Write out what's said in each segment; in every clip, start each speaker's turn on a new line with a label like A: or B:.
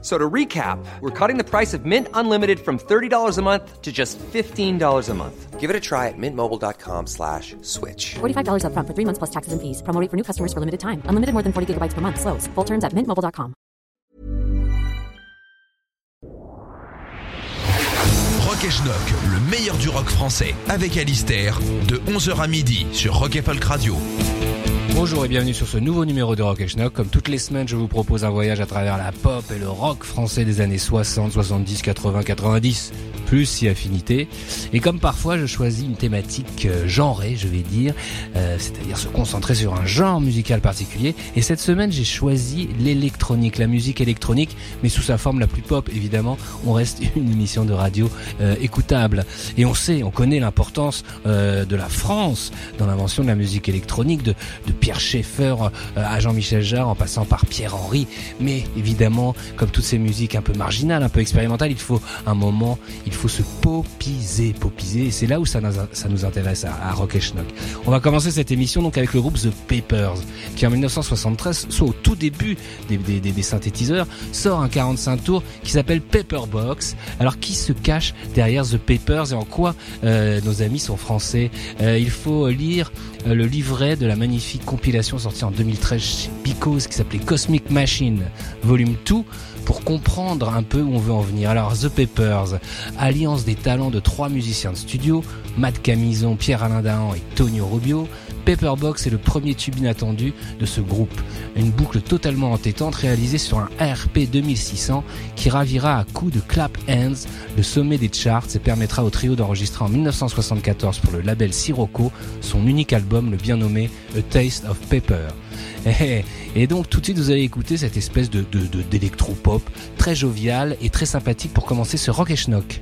A: So to recap, we're cutting the price of Mint Unlimited from $30 a month to just $15 a month.
B: Give it a try at mintmobile.com slash switch.
C: $45 upfront for three months plus taxes and fees. Promo rate for new customers for limited time. Unlimited more than 40 gigabytes per month. Slows. Full terms at mintmobile.com.
D: Rock et Schnock, le meilleur du rock français, avec Alistair, de 11h à midi sur Rock et Folk Radio.
E: Bonjour et bienvenue sur ce nouveau numéro de Rock et Schnock. Comme toutes les semaines, je vous propose un voyage à travers la pop et le rock français des années 60, 70, 80, 90, plus si affinité. Et comme parfois, je choisis une thématique euh, genrée, je vais dire, euh, c'est-à-dire se concentrer sur un genre musical particulier. Et cette semaine, j'ai choisi l'électronique, la musique électronique, mais sous sa forme la plus pop, évidemment. On reste une émission de radio euh, écoutable. Et on sait, on connaît l'importance de la France dans l'invention de la musique électronique, de, de Pierre Schaeffer euh, à Jean-Michel Jarre, en passant par Pierre Henry. Mais évidemment, comme toutes ces musiques un peu marginales, un peu expérimentales, il faut un moment, il faut se popiser, popiser. Et c'est là où ça nous, intéresse à, à Rock et Schnock. On va commencer cette émission donc avec le groupe The Papers, qui en 1973, soit au tout début des, synthétiseurs, sort un 45 tours qui s'appelle Paperbox. Alors qui se cache derrière The Papers et en quoi euh, nos amis sont français? Euh, Il faut lire le livret de la magnifique compilation sortie en 2013 chez Because qui s'appelait Cosmic Machine Volume 2 pour comprendre un peu où on veut en venir. Alors The Papers, alliance des talents de trois musiciens de studio, Matt Camison, Pierre-Alain Dahan et Tonio Rubio, Paperbox est le premier tube inattendu de ce groupe. Une boucle totalement entêtante réalisée sur un ARP 2600 qui ravira à coups de clap hands le sommet des charts et permettra au trio d'enregistrer en 1974 pour le label Sirocco son unique album, le bien nommé A Taste of Paper. Et, et donc tout de suite vous allez écouter cette espèce de- d'électro-pop très jovial et très sympathique pour commencer ce rock et schnock.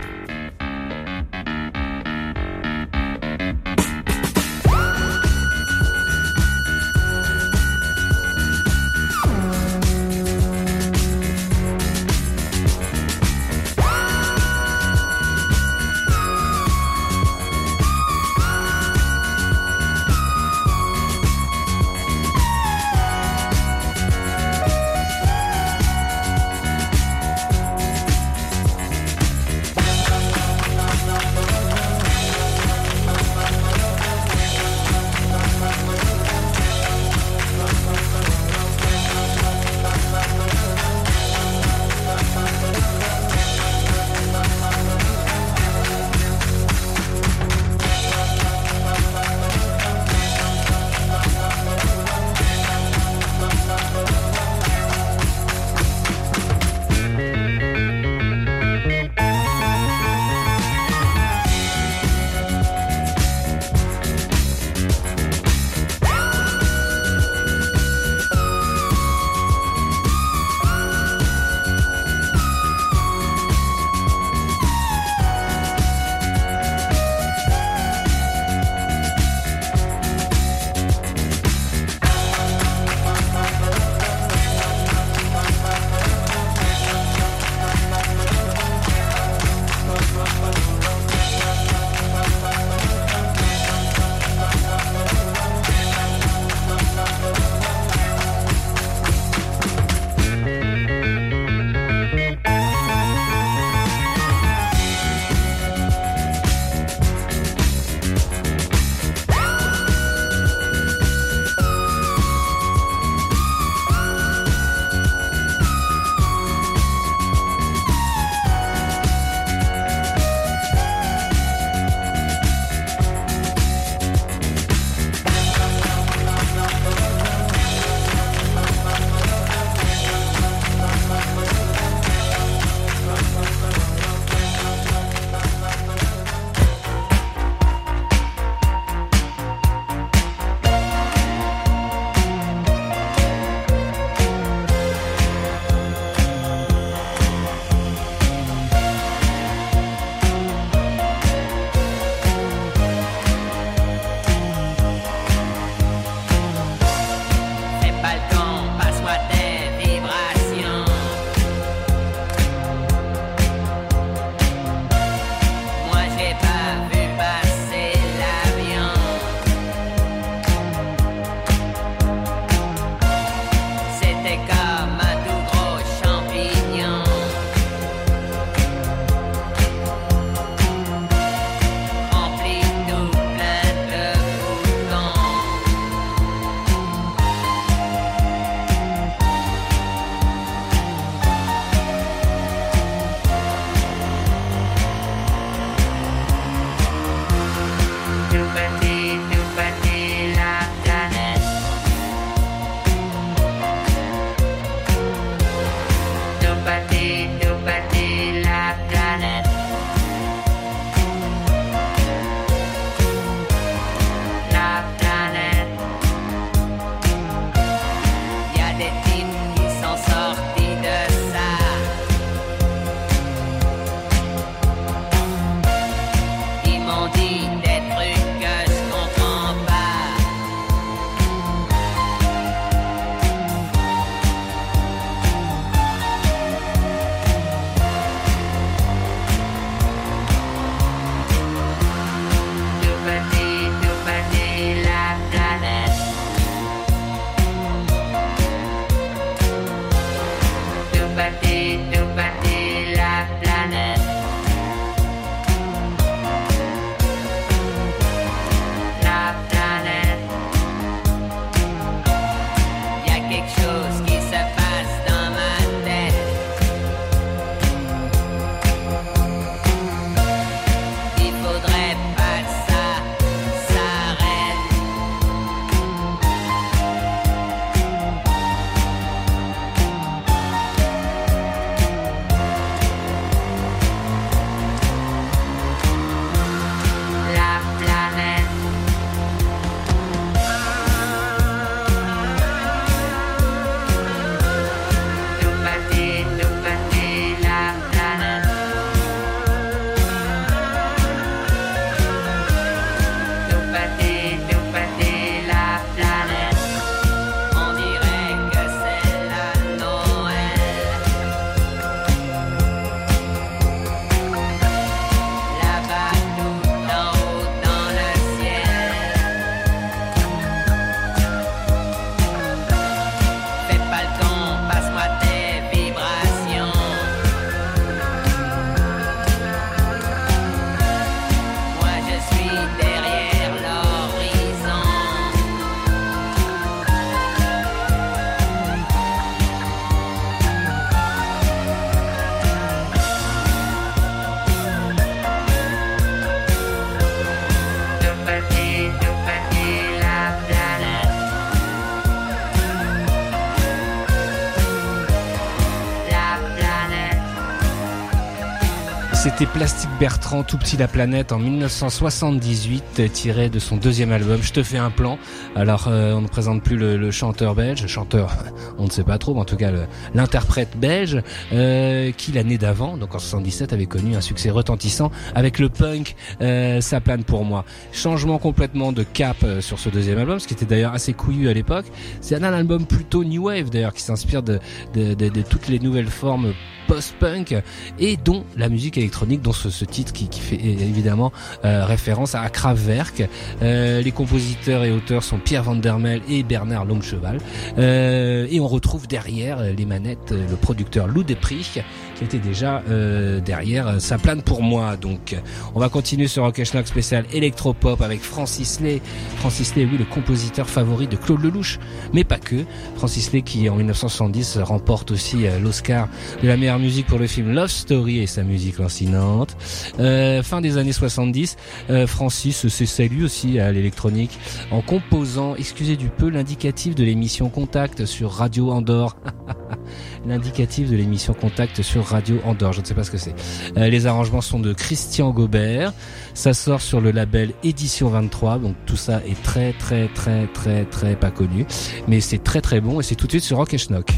E: C'était Plastique Bertrand, tout petit la planète en 1978, tiré de son deuxième album. Je te fais un plan. Alors, euh, on ne présente plus le, chanteur belge, chanteur, on ne sait pas trop, mais en tout cas l'interprète belge, euh, qui l'année d'avant, donc en 77, avait connu un succès retentissant avec le punk. Euh, ça plane pour moi. Changement complètement de cap euh, sur ce deuxième album, ce qui était d'ailleurs assez couillu à l'époque. C'est un album plutôt new wave d'ailleurs, qui s'inspire de, toutes les nouvelles formes post-punk et dont la musique électronique, dont ce, titre qui, fait évidemment euh, référence à Kraftwerk. Euh, les compositeurs et auteurs sont Pierre Van der Mel et Bernard Longcheval. Euh, et on retrouve derrière les manettes le producteur Lou Desprich qui était déjà derrière Ça plane pour moi. Donc on va continuer ce Rock Schnock spécial électropop avec Francis Lay. Francis Lay, oui, le compositeur favori de Claude Lelouch, mais pas que. Francis Lay qui en 1970 remporte aussi l'Oscar de la meilleure musique pour le film Love Story et sa musique lancinante. Euh, fin des années 70, euh, Francis s'essaie lui aussi à l'électronique en composant, excusez du peu, l'indicatif de l'émission Contact sur Radio Andorre. l'indicatif de l'émission Contact sur Radio Andorre, je ne sais pas ce que c'est. Euh, les arrangements sont de Christian Gobert. Ça sort sur le label Édition 23, donc tout ça est très très très très très pas connu, mais c'est très très bon et c'est tout de suite sur Rock et Schnock.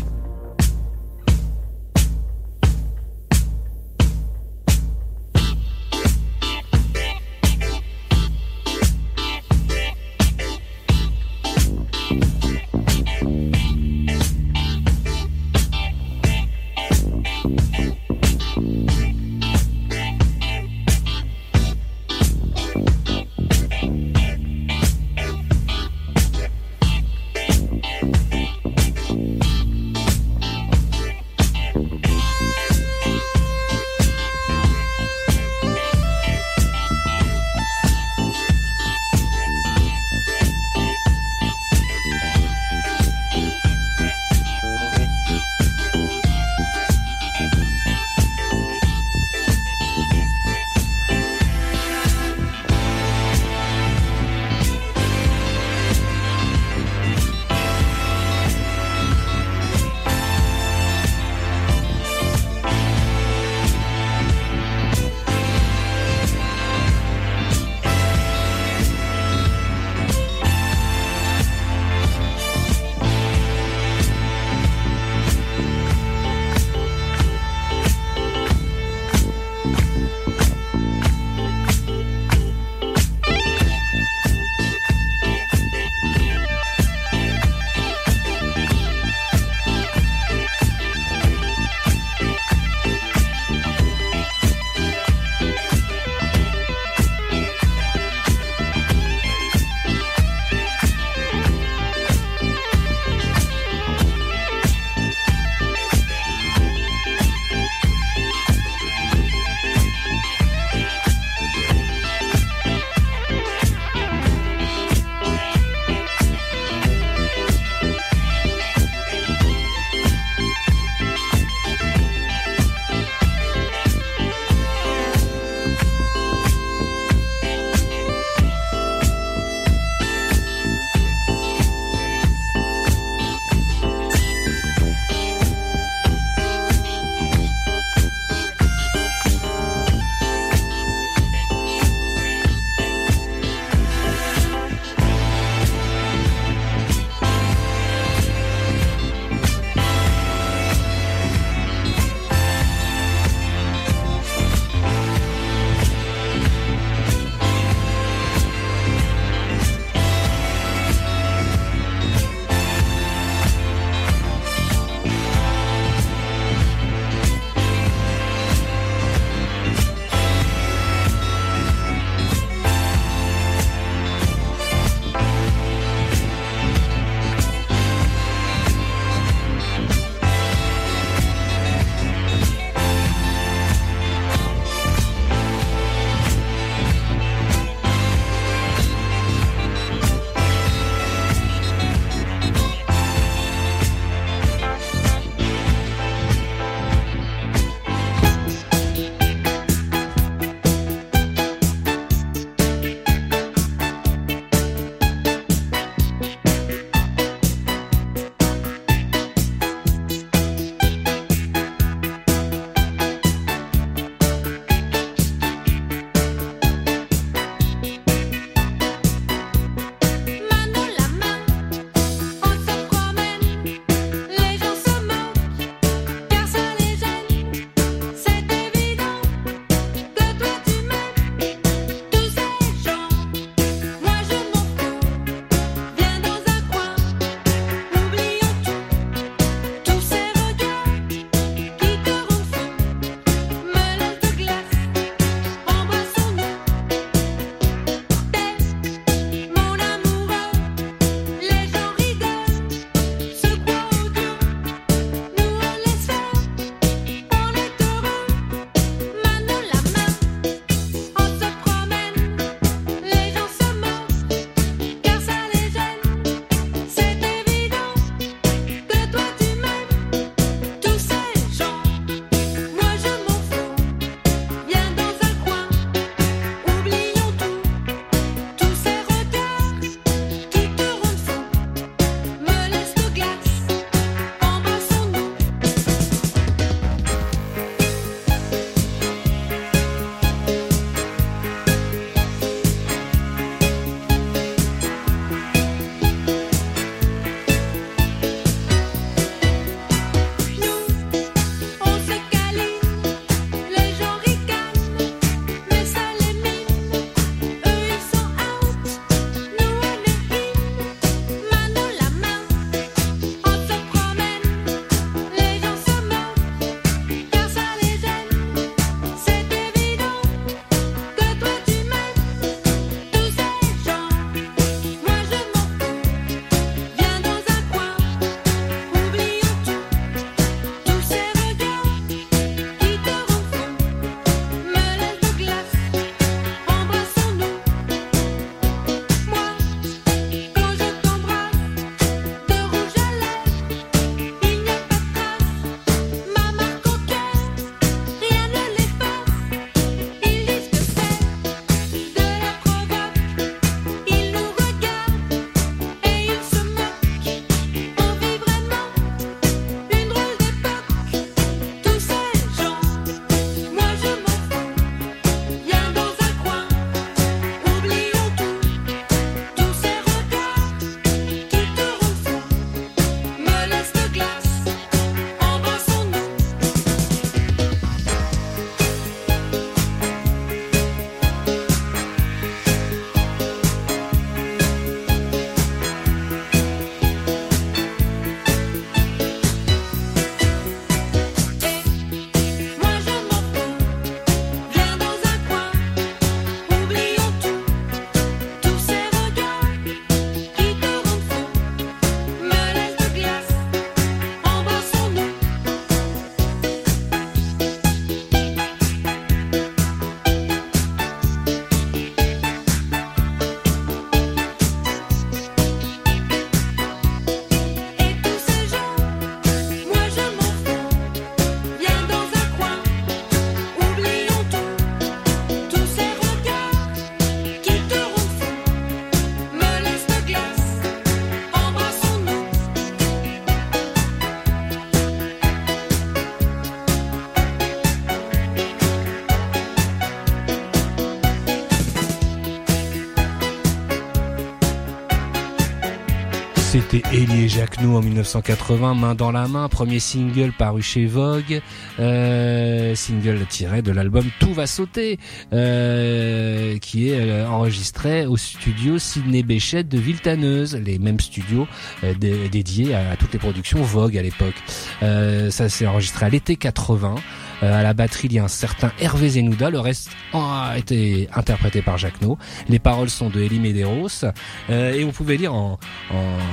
E: Elie Jacquenot en 1980, Main dans la main, premier single paru chez Vogue, euh, single tiré de l'album Tout va sauter, euh, qui est euh, enregistré au studio Sidney Béchette de Viltaneuse, les mêmes studios euh, dédiés à, à, toutes les productions Vogue à l'époque. Ça s'est enregistré à l'été 80. Euh, à la batterie, il y a un certain Hervé Zenouda. Le reste a été interprété par Jacques No. Les paroles sont de Elie Medeiros. Euh, et on pouvait lire en,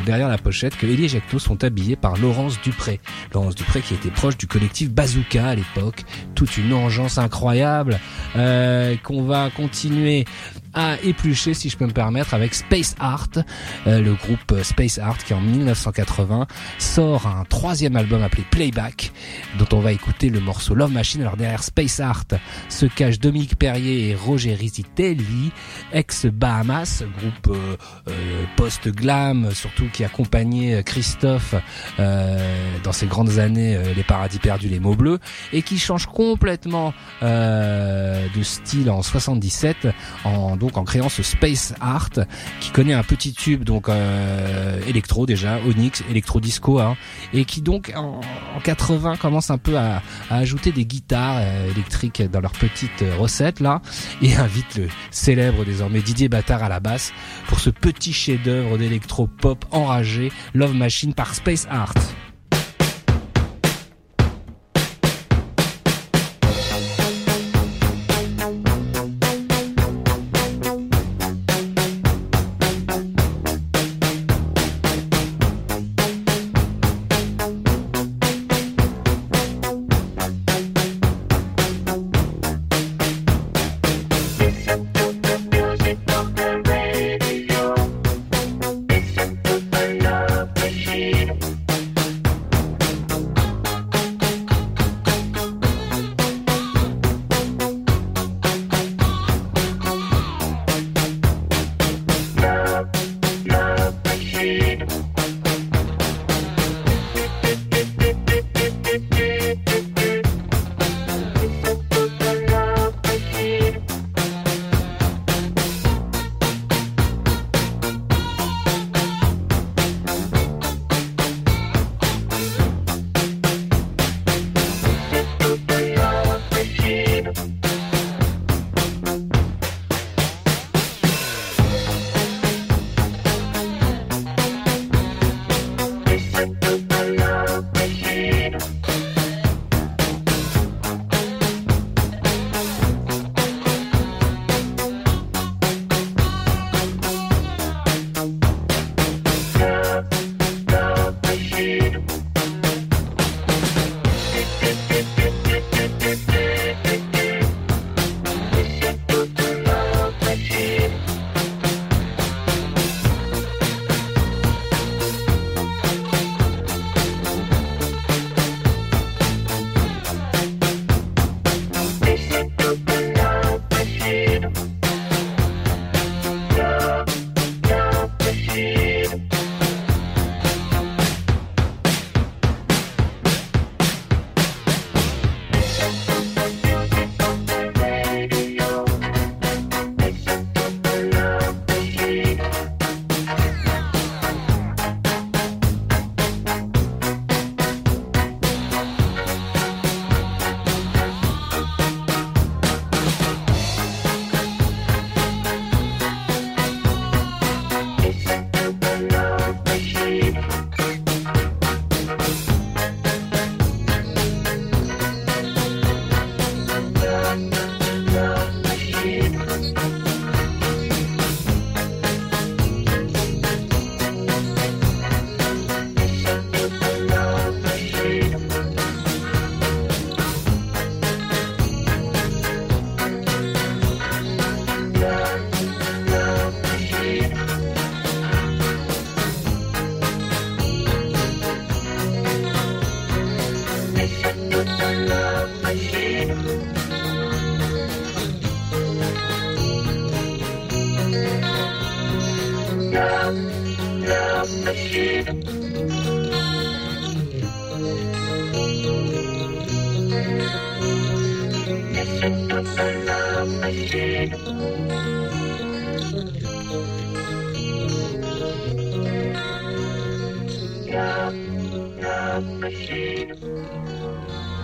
E: derrière la pochette que Elie et Jacques sont habillés par Laurence Dupré. Laurence Dupré qui était proche du collectif Bazooka à l'époque. Toute une engeance incroyable euh, qu'on va continuer à éplucher, si je peux me permettre, avec Space Art, euh, le groupe Space Art qui en 1980 sort un troisième album appelé Playback, dont on va écouter le morceau Love Machine. Alors derrière Space Art se cachent Dominique Perrier et Roger Rizitelli, ex-Bahamas, groupe euh, euh, post-glam, surtout qui accompagnait Christophe dans ses grandes années Les Paradis Perdus, Les Mots Bleus, et qui change complètement de style en 77 en donc en créant ce Space Art qui connaît un petit tube donc euh, électro déjà, Onyx, électro disco, hein, et qui donc en, 80 commence un peu à, ajouter des guitares euh, électriques dans leur petite recette là, et invite le célèbre désormais Didier Bâtard à la basse pour ce petit chef-d'œuvre d'électro pop enragé, Love Machine par Space Art.
F: the Machine.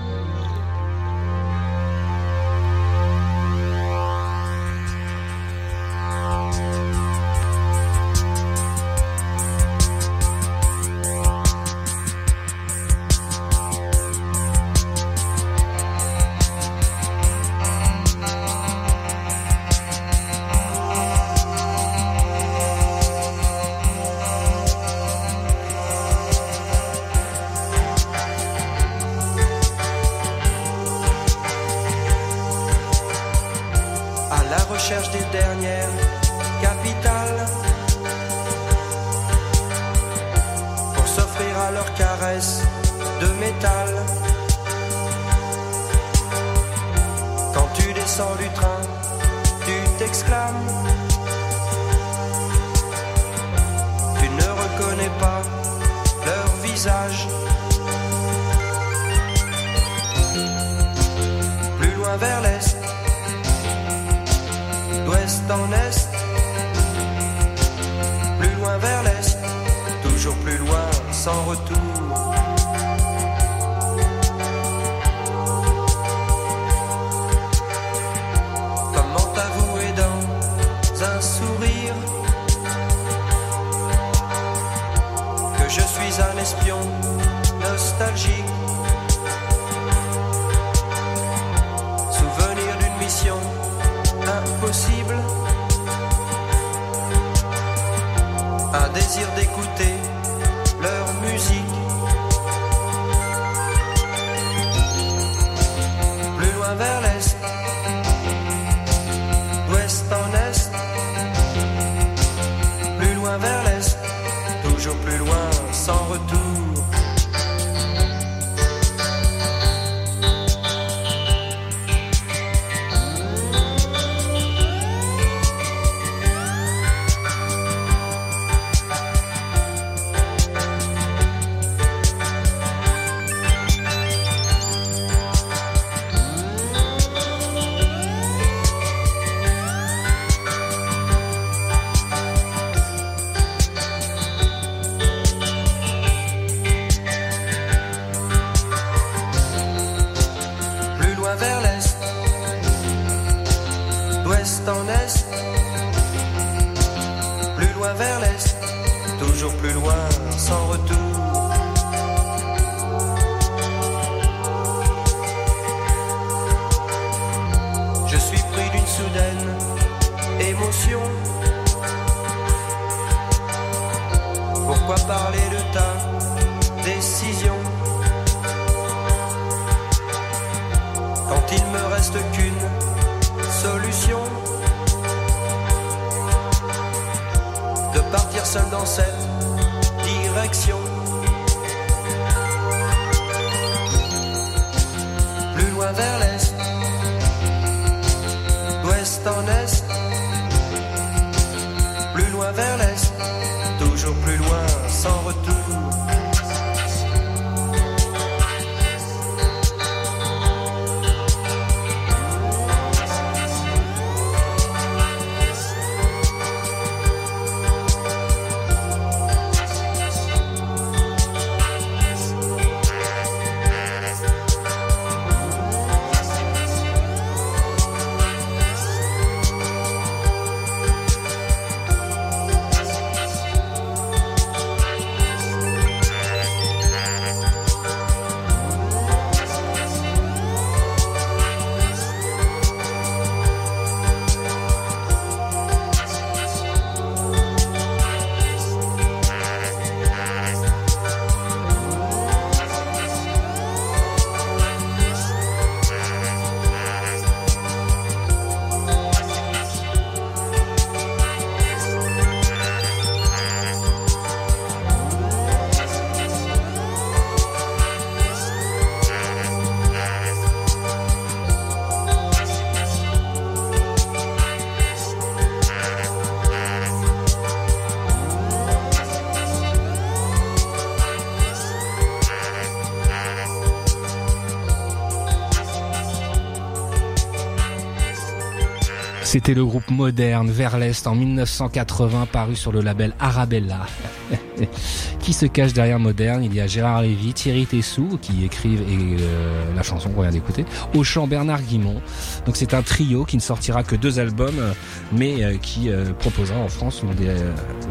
E: C'était le groupe moderne vers l'Est en 1980 paru sur le label Arabella. qui se cache derrière moderne Il y a Gérard Lévy, Thierry Tessou qui écrivent euh, la chanson qu'on vient d'écouter, au chant Bernard Guimont. Donc c'est un trio qui ne sortira que deux albums mais euh, qui euh, proposera en France des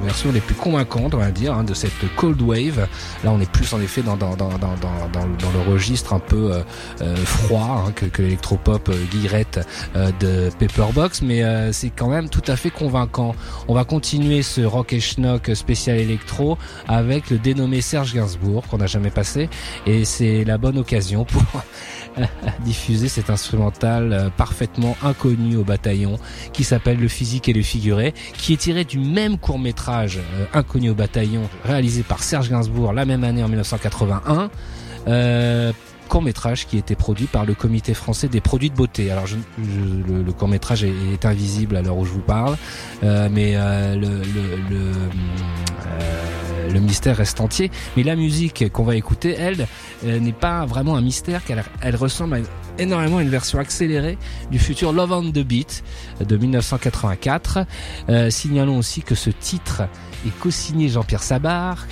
E: versions les plus convaincantes, on va dire, hein, de cette Cold Wave. Là on est plus en effet dans, le registre un peu froid hein, que, que l'électropop guillerette de Paperbox mais euh, c'est quand même tout à fait convaincant. On va continuer ce rock et schnock spécial électro avec le dénommé Serge Gainsbourg qu'on n'a jamais passé et c'est la bonne occasion pour diffuser cet instrumental euh, parfaitement inconnu au bataillon qui s'appelle Le physique et le figuré qui est tiré du même court métrage euh, inconnu au bataillon réalisé par Serge Gainsbourg la même année en 1981 court métrage qui était produit par le Comité français des produits de beauté. Alors le, court métrage est, invisible à l'heure où je vous parle, euh, mais euh, le, le, euh, le, mystère reste entier. Mais la musique qu'on va écouter, elle, n'est pas vraiment un mystère, car elle ressemble énormément à une version accélérée du futur Love on the Beat de 1984. signalons aussi que ce titre est co-signé Jean-Pierre Sabar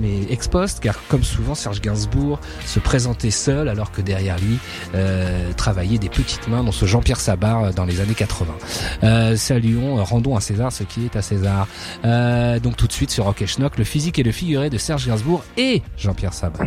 E: mais ex post, car comme souvent Serge Gainsbourg se présentait seul alors que derrière lui euh, travaillaient des petites mains dans ce Jean-Pierre Sabar euh, dans les années 80. Euh, saluons, rendons à César ce qui est à César. Euh, donc tout de suite sur Rock Schnock, le physique et le figuré de Serge Gainsbourg et Jean-Pierre Sabar.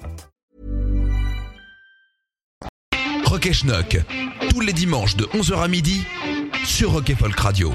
D: Rock Schnock, tous les dimanches de 11h à midi sur Rock et Folk Radio.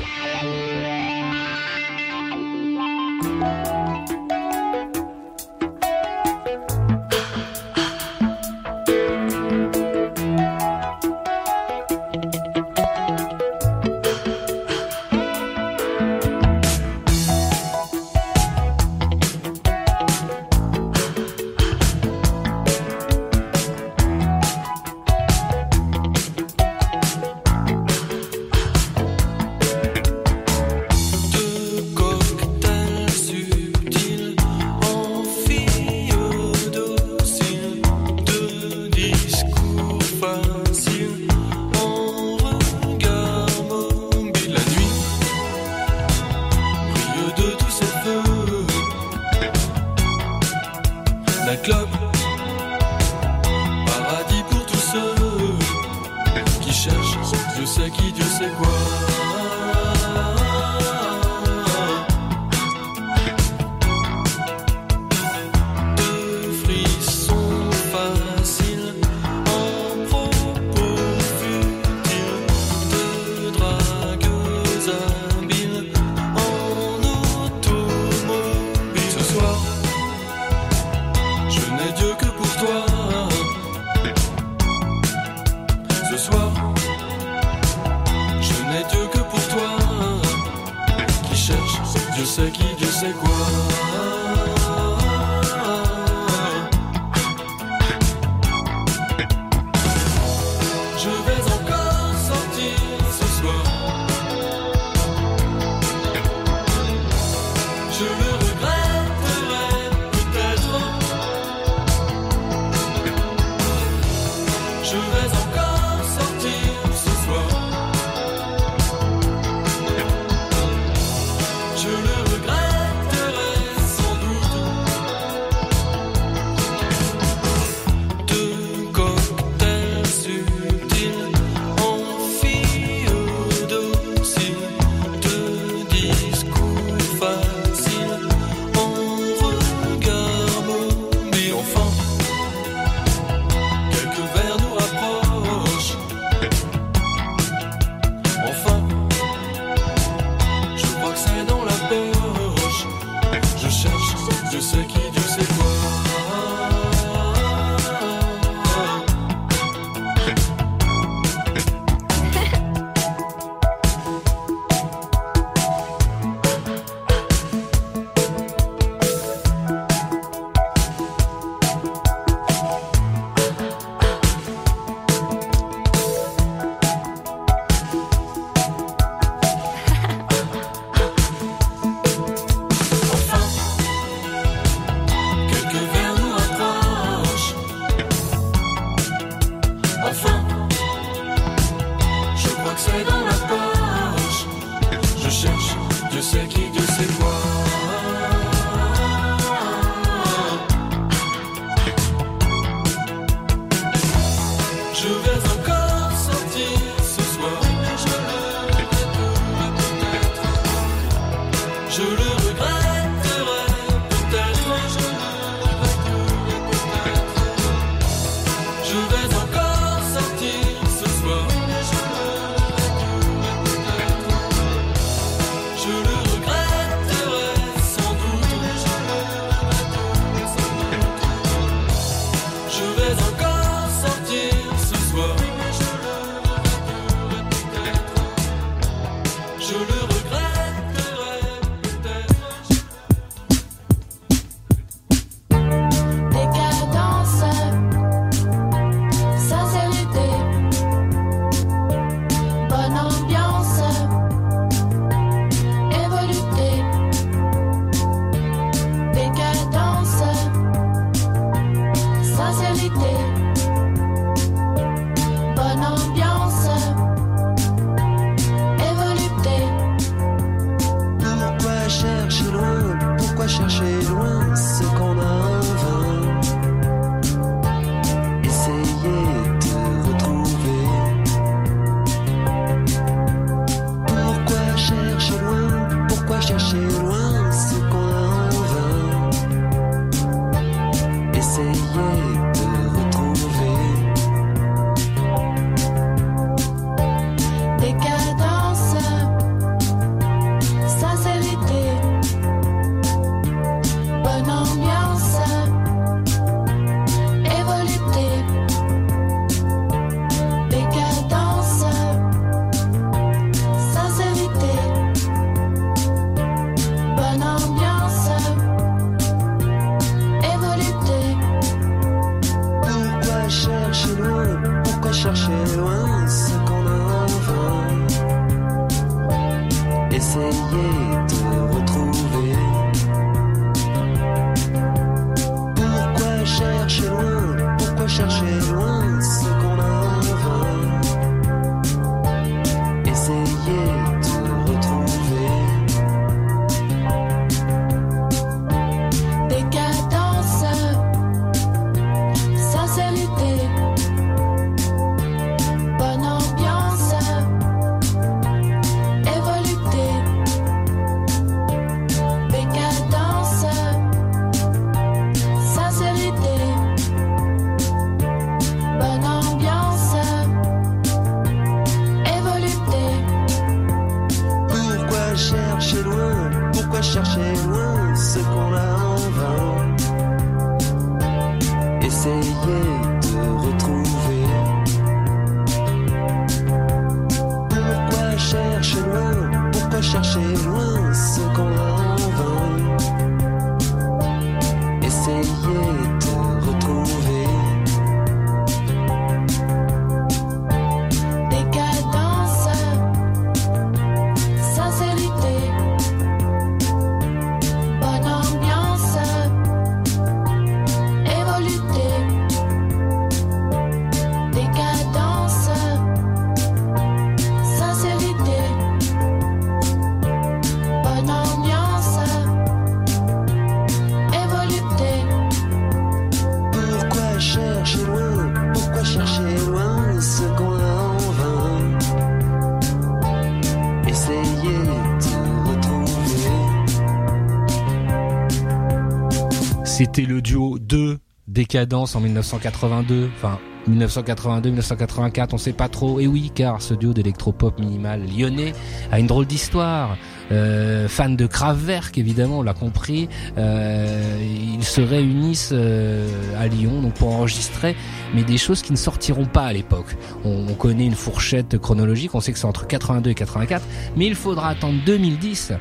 G: Décadence
F: en
E: 1982, enfin 1982-1984, on sait pas trop. Et oui, car ce duo d'électropop minimal lyonnais a une drôle d'histoire. Euh, fan de Kraftwerk, évidemment, on l'a compris. Euh, ils se réunissent euh, à Lyon donc pour enregistrer, mais des choses qui ne sortiront pas à l'époque. On, on connaît une fourchette chronologique, on sait que c'est entre 82 et 84, mais il faudra attendre 2010 euh,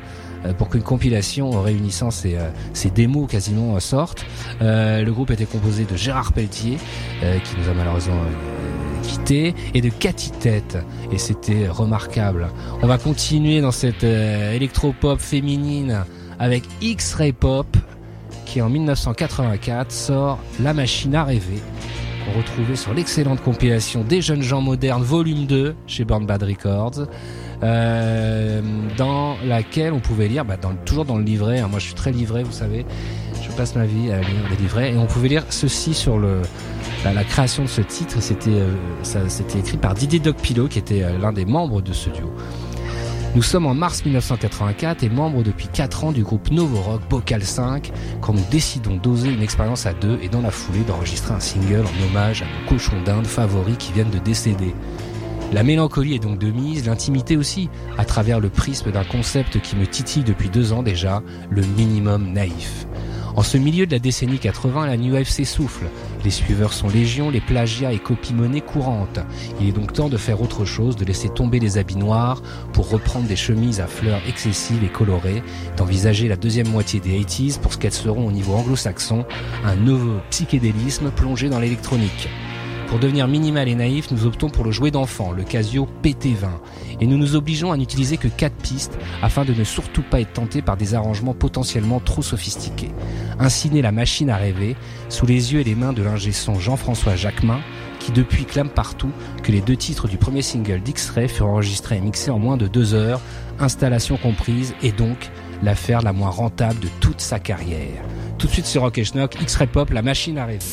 E: pour qu'une compilation réunissant ces, euh, ces démos quasiment euh, sorte. Euh, le groupe était composé de Gérard Pelletier, euh, qui nous a malheureusement euh, quitté, et de Cathy Tête, et c'était remarquable. On va continuer dans cette euh, électropop féminine avec X-Ray Pop, qui en 1984 sort La Machine à rêver. On retrouvait sur l'excellente compilation des jeunes gens modernes volume 2 chez Burn Bad Records euh, dans laquelle on pouvait lire, bah, toujours dans le livret, hein, moi je suis très livré, vous savez, je passe ma vie à lire des livrets, et on pouvait lire ceci sur le, la, création de ce titre, c'était euh, c'était écrit par Didier Dogpilo, qui était euh, l'un des membres de ce duo. Nous sommes en mars 1984 et membres depuis 4 ans du groupe Novorock Bocal 5 quand nous décidons d'oser une expérience à deux et dans la foulée d'enregistrer un single en hommage à nos cochons d'Inde favoris qui viennent de décéder. La mélancolie est donc de mise, l'intimité aussi, à travers le prisme d'un concept qui me titille depuis deux ans déjà, le minimum naïf. En ce milieu de la décennie 80, la New Wave s'essouffle. Les suiveurs sont légion, les plagiats et copies monnaie courantes. Il est donc temps de faire autre chose, de laisser tomber les habits noirs pour reprendre des chemises à fleurs excessives et colorées, d'envisager la deuxième moitié des 80s pour ce qu'elles seront au niveau anglo-saxon, un nouveau psychédélisme plongé dans l'électronique. Pour devenir minimal et naïf, nous optons pour le jouet d'enfant, le Casio PT20, et nous nous obligeons à n'utiliser que 4 pistes afin de ne surtout pas être tentés par des arrangements potentiellement trop sophistiqués. Ainsi naît la machine à rêver, sous les yeux et les mains de l'ingé Jean-François Jacquemin, qui depuis clame partout que les deux titres du premier single d'X-Ray furent enregistrés et mixés en moins de deux heures, installation comprise, et donc l'affaire la moins rentable de toute sa carrière. Tout de suite sur Rock et Schnock, X-Ray Pop, la machine à rêver.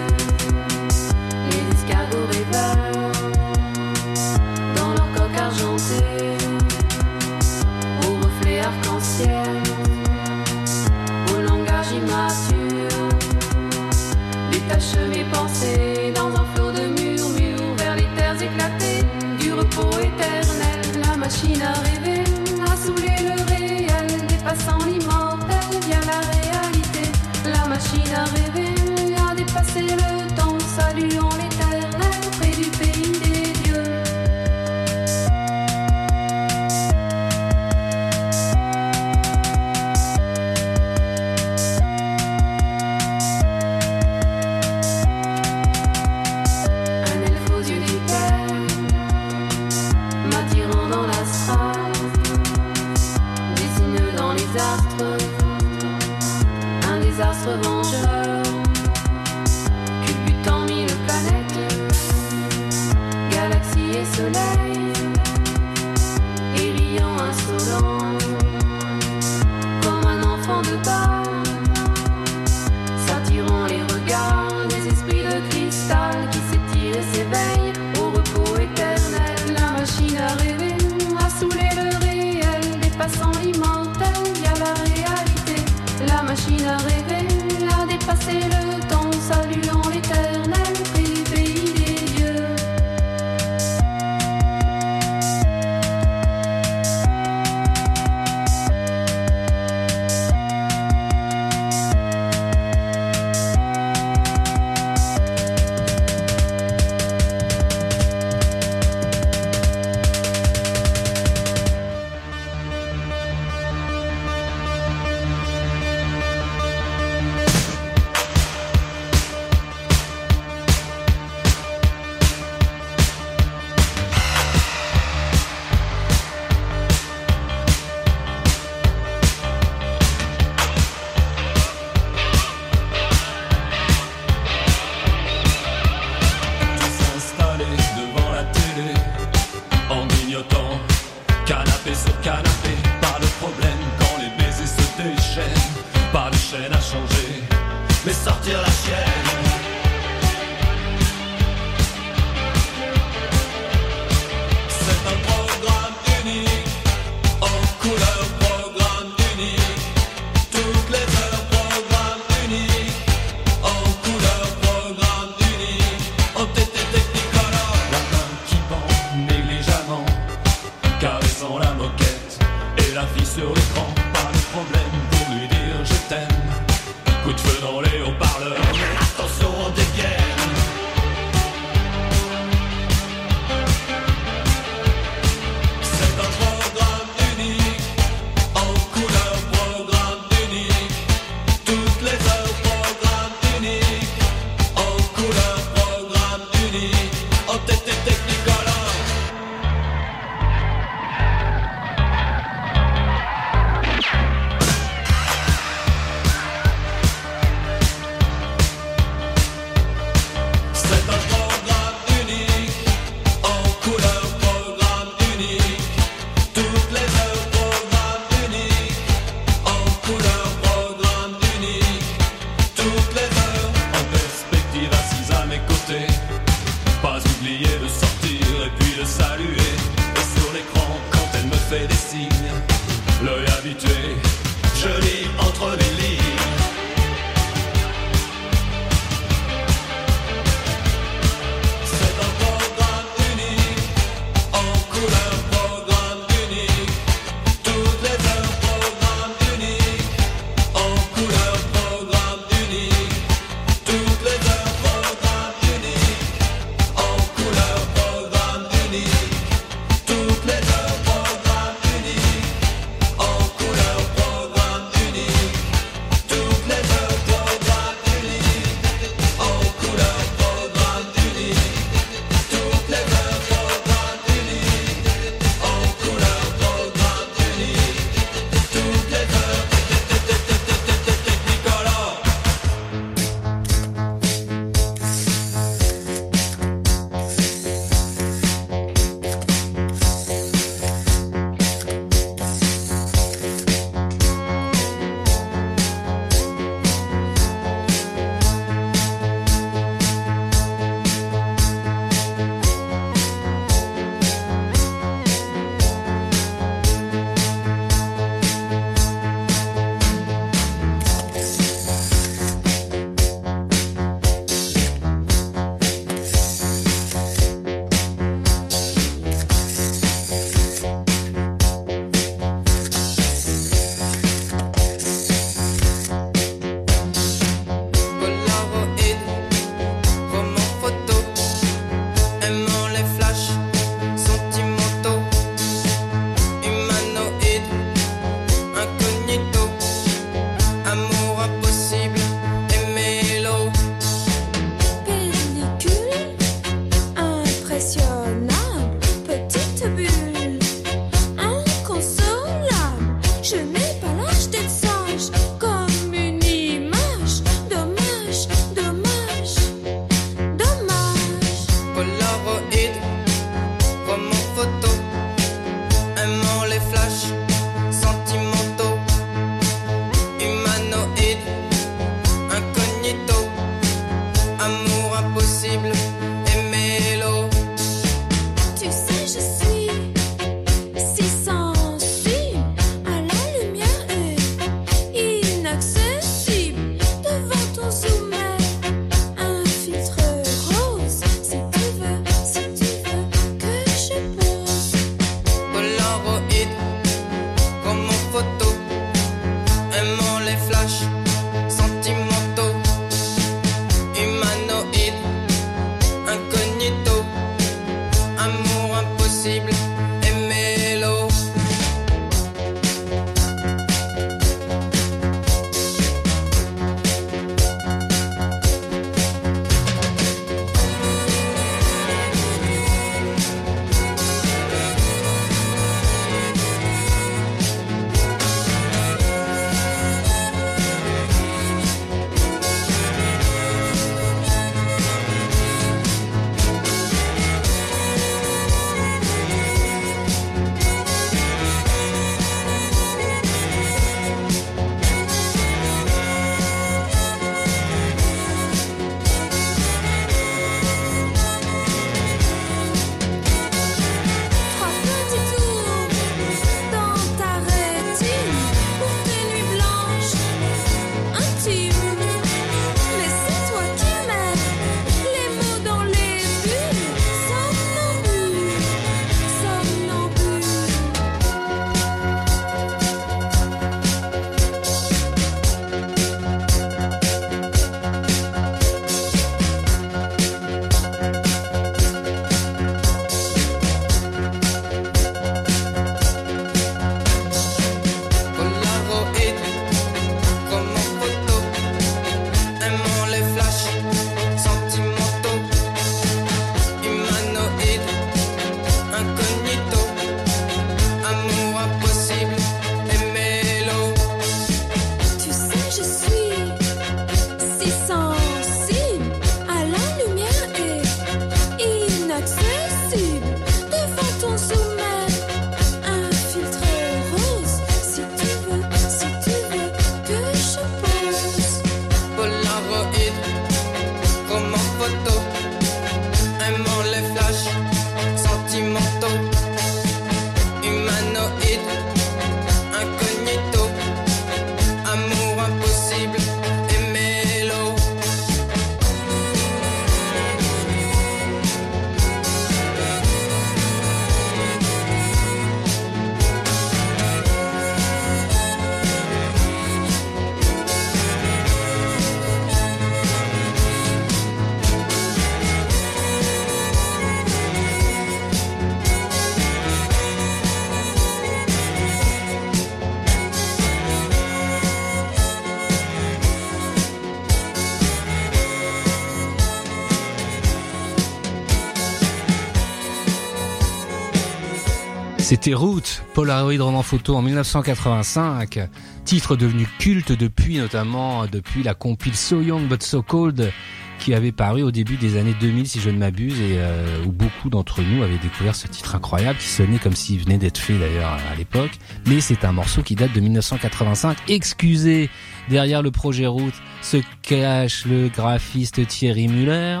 E: C'était Route, Polaroid roman photo en 1985, titre devenu culte depuis notamment depuis la compile So Young But So Cold qui avait paru au début des années 2000 si je ne m'abuse et euh, où beaucoup d'entre nous avaient découvert ce titre incroyable qui sonnait comme s'il venait d'être fait d'ailleurs à l'époque. Mais c'est un morceau qui date de 1985 excusez derrière le projet Route se cache le graphiste Thierry Muller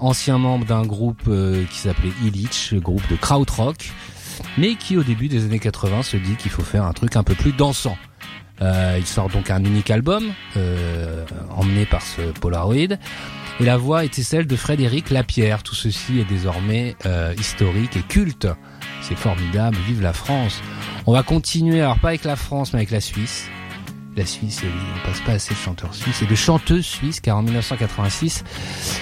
E: ancien membre d'un groupe euh, qui s'appelait Illich, groupe de krautrock mais qui au début des années 80 se dit qu'il faut faire un truc un peu plus dansant. Euh, il sort donc un unique album euh, emmené par ce Polaroid et la voix était celle de Frédéric Lapierre. Tout ceci est désormais euh, historique et culte. C'est formidable, vive la France. On va continuer, alors pas avec la France mais avec la Suisse. La Suisse, on passe pas assez de chanteurs suisses et de chanteuses suisses car en 1986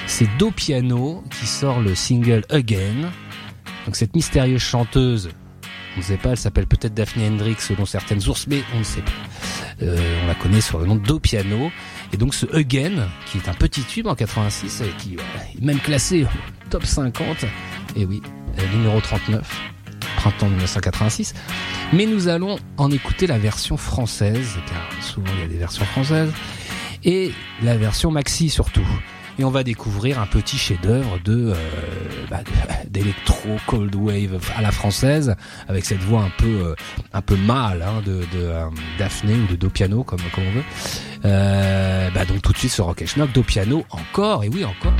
E: c'est Do Piano qui sort le single Again. Donc cette mystérieuse chanteuse, on ne sait pas, elle s'appelle peut-être Daphne Hendrix selon certaines sources, mais on ne sait pas. Euh, on la connaît sur le nom de Piano. Et donc ce Again, qui est un petit tube en 86, et qui euh, est même classé top 50, et oui, euh, numéro 39, printemps 1986. Mais nous allons en écouter la version française, car souvent il y a des versions françaises, et la version maxi surtout et on va découvrir un petit chef-d'œuvre de euh, bah, d'électro cold wave à la française avec cette voix un peu euh, un peu mâle hein, de, de euh, ou de Do Piano comme comme on veut. Euh, bah donc tout de suite ce Rock and Schnock, Do Piano encore et oui
H: encore.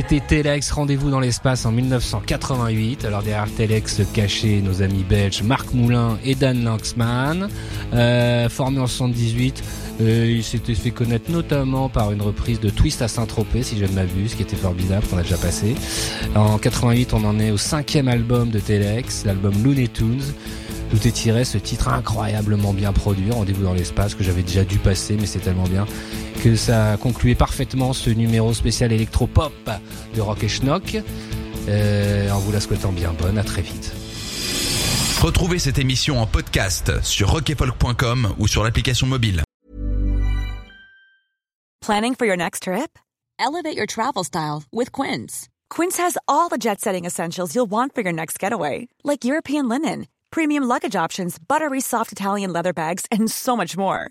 E: C'était Telex, rendez-vous dans l'espace en 1988. Alors derrière Telex se cachaient nos amis belges Marc Moulin et Dan Lanxman. Euh, formé en 78, euh, il s'était fait connaître notamment par une reprise de Twist à Saint-Tropez, si je ne m'abuse, qui était formidable, qu'on a déjà passé. En 88, on en est au cinquième album de Telex, l'album Looney Tunes. D'où est tiré ce titre incroyablement bien produit, Rendez-vous dans l'espace, que j'avais déjà dû passer, mais c'est tellement bien que ça concluait parfaitement ce numéro spécial électropop de Rock et Schnock. Euh, en vous la souhaitant bien bonne, à très vite.
D: Retrouvez cette émission en podcast sur rockefolk.com ou sur l'application mobile.
I: Planning for your next trip? Elevate your travel style with Quince. Quince has all the jet setting essentials you'll want for your next getaway, like European linen, premium luggage options, buttery soft Italian leather bags, and so much more.